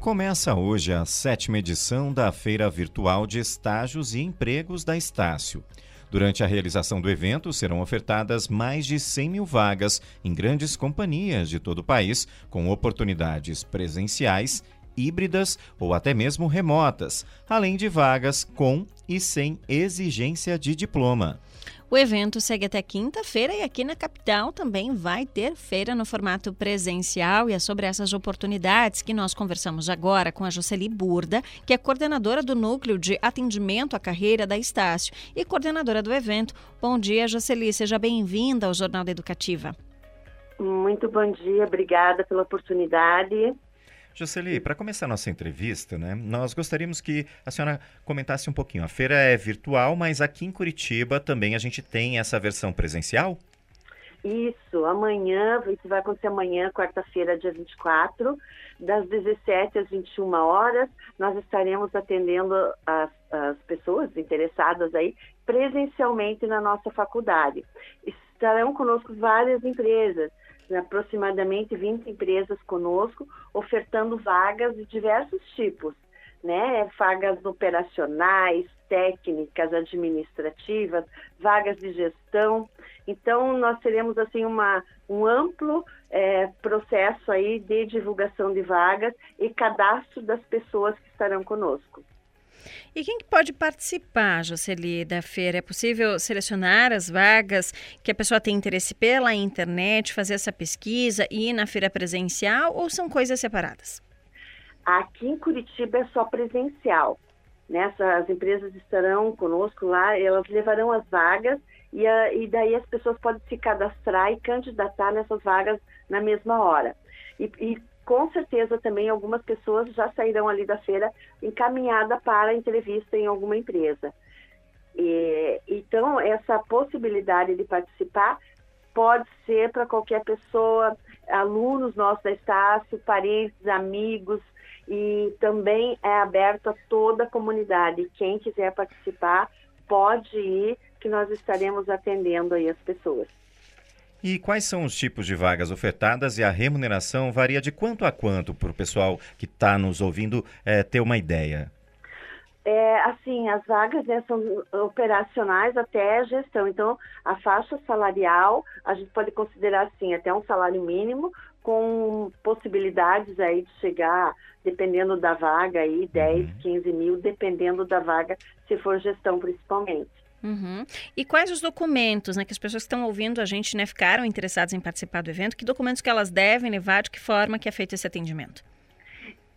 Começa hoje a sétima edição da Feira Virtual de Estágios e Empregos da Estácio. Durante a realização do evento, serão ofertadas mais de 100 mil vagas em grandes companhias de todo o país, com oportunidades presenciais, híbridas ou até mesmo remotas, além de vagas com e sem exigência de diploma. O evento segue até quinta-feira e aqui na capital também vai ter feira no formato presencial e é sobre essas oportunidades que nós conversamos agora com a Jocely Burda, que é coordenadora do Núcleo de Atendimento à Carreira da Estácio e coordenadora do evento. Bom dia, Jocely, seja bem-vinda ao Jornal da Educativa. Muito bom dia, obrigada pela oportunidade. Jocely, para começar a nossa entrevista, né, nós gostaríamos que a senhora comentasse um pouquinho. A feira é virtual, mas aqui em Curitiba também a gente tem essa versão presencial? Isso, amanhã, isso vai acontecer amanhã, quarta-feira, dia 24, das 17 às 21 horas, nós estaremos atendendo as, as pessoas interessadas aí presencialmente na nossa faculdade. Estarão conosco várias empresas, aproximadamente 20 empresas conosco, ofertando vagas de diversos tipos, né? Vagas operacionais, técnicas, administrativas, vagas de gestão. Então, nós teremos assim uma, um amplo é, processo aí de divulgação de vagas e cadastro das pessoas que estarão conosco. E quem pode participar, Jocely, da feira? É possível selecionar as vagas que a pessoa tem interesse pela internet, fazer essa pesquisa e ir na feira presencial ou são coisas separadas? Aqui em Curitiba é só presencial. Nessa, as empresas estarão conosco lá, elas levarão as vagas e, a, e daí as pessoas podem se cadastrar e candidatar nessas vagas na mesma hora. E, e com certeza também algumas pessoas já sairão ali da feira encaminhada para entrevista em alguma empresa. E, então, essa possibilidade de participar pode ser para qualquer pessoa, alunos nossos da Estácio, parentes, amigos, e também é aberto a toda a comunidade. Quem quiser participar, pode ir, que nós estaremos atendendo aí as pessoas. E quais são os tipos de vagas ofertadas e a remuneração varia de quanto a quanto para o pessoal que está nos ouvindo é, ter uma ideia? É, assim, as vagas né, são operacionais até gestão. Então, a faixa salarial, a gente pode considerar assim, até um salário mínimo, com possibilidades aí de chegar, dependendo da vaga, aí, 10, uhum. 15 mil, dependendo da vaga, se for gestão principalmente. Uhum. E quais os documentos né, que as pessoas que estão ouvindo a gente né, ficaram interessadas em participar do evento? Que documentos que elas devem levar? De que forma que é feito esse atendimento?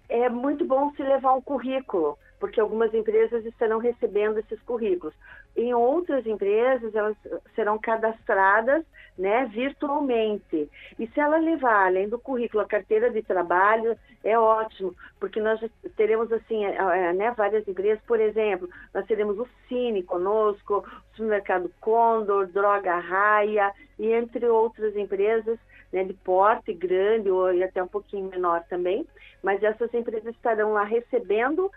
É muito bom se levar um currículo, porque algumas empresas estarão recebendo esses currículos. Em outras empresas, elas serão cadastradas né, virtualmente. E se ela levar, além do currículo, a carteira de trabalho, é ótimo, porque nós teremos, assim, é, é, né, várias empresas, por exemplo, nós teremos o Cine conosco, o Supermercado Condor, Droga Raia, e entre outras empresas, né, de porte grande ou até um pouquinho menor também, mas essas empresas estarão lá recebendo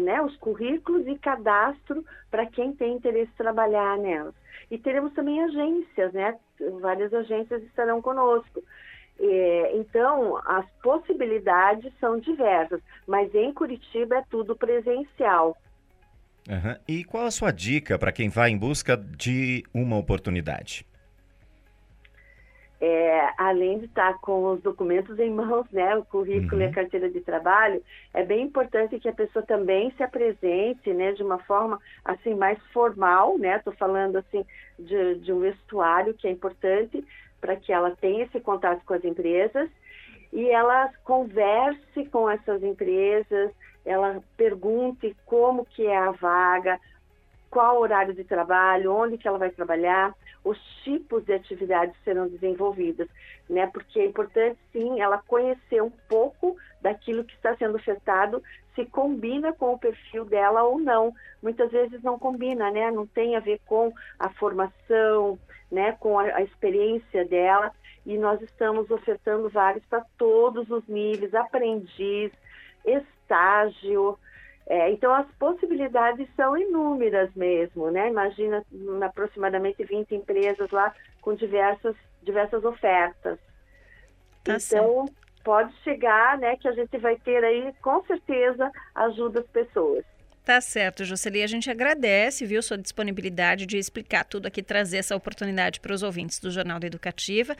né, os currículos e cadastro para quem tem interesse em trabalhar nelas. E teremos também agências, né? Várias agências estarão conosco. É, então, as possibilidades são diversas, mas em Curitiba é tudo presencial. Uhum. E qual a sua dica para quem vai em busca de uma oportunidade? É, além de estar com os documentos em mãos, né, o currículo uhum. e a uhum. carteira de trabalho, é bem importante que a pessoa também se apresente, né, de uma forma assim mais formal, né, estou falando assim de, de um vestuário que é importante para que ela tenha esse contato com as empresas e ela converse com essas empresas, ela pergunte como que é a vaga, qual o horário de trabalho, onde que ela vai trabalhar, os tipos de atividades serão desenvolvidas, né? Porque é importante sim ela conhecer um pouco daquilo que está sendo ofertado, se combina com o perfil dela ou não. Muitas vezes não combina, né? Não tem a ver com a formação, né? Com a, a experiência dela. E nós estamos ofertando vagas para todos os níveis, aprendiz, estágio, é, então, as possibilidades são inúmeras mesmo, né? Imagina aproximadamente 20 empresas lá com diversas, diversas ofertas. Tá então, pode chegar, né, que a gente vai ter aí, com certeza, ajuda as pessoas. Tá certo, Jocely. A gente agradece, viu, sua disponibilidade de explicar tudo aqui, trazer essa oportunidade para os ouvintes do Jornal da Educativa.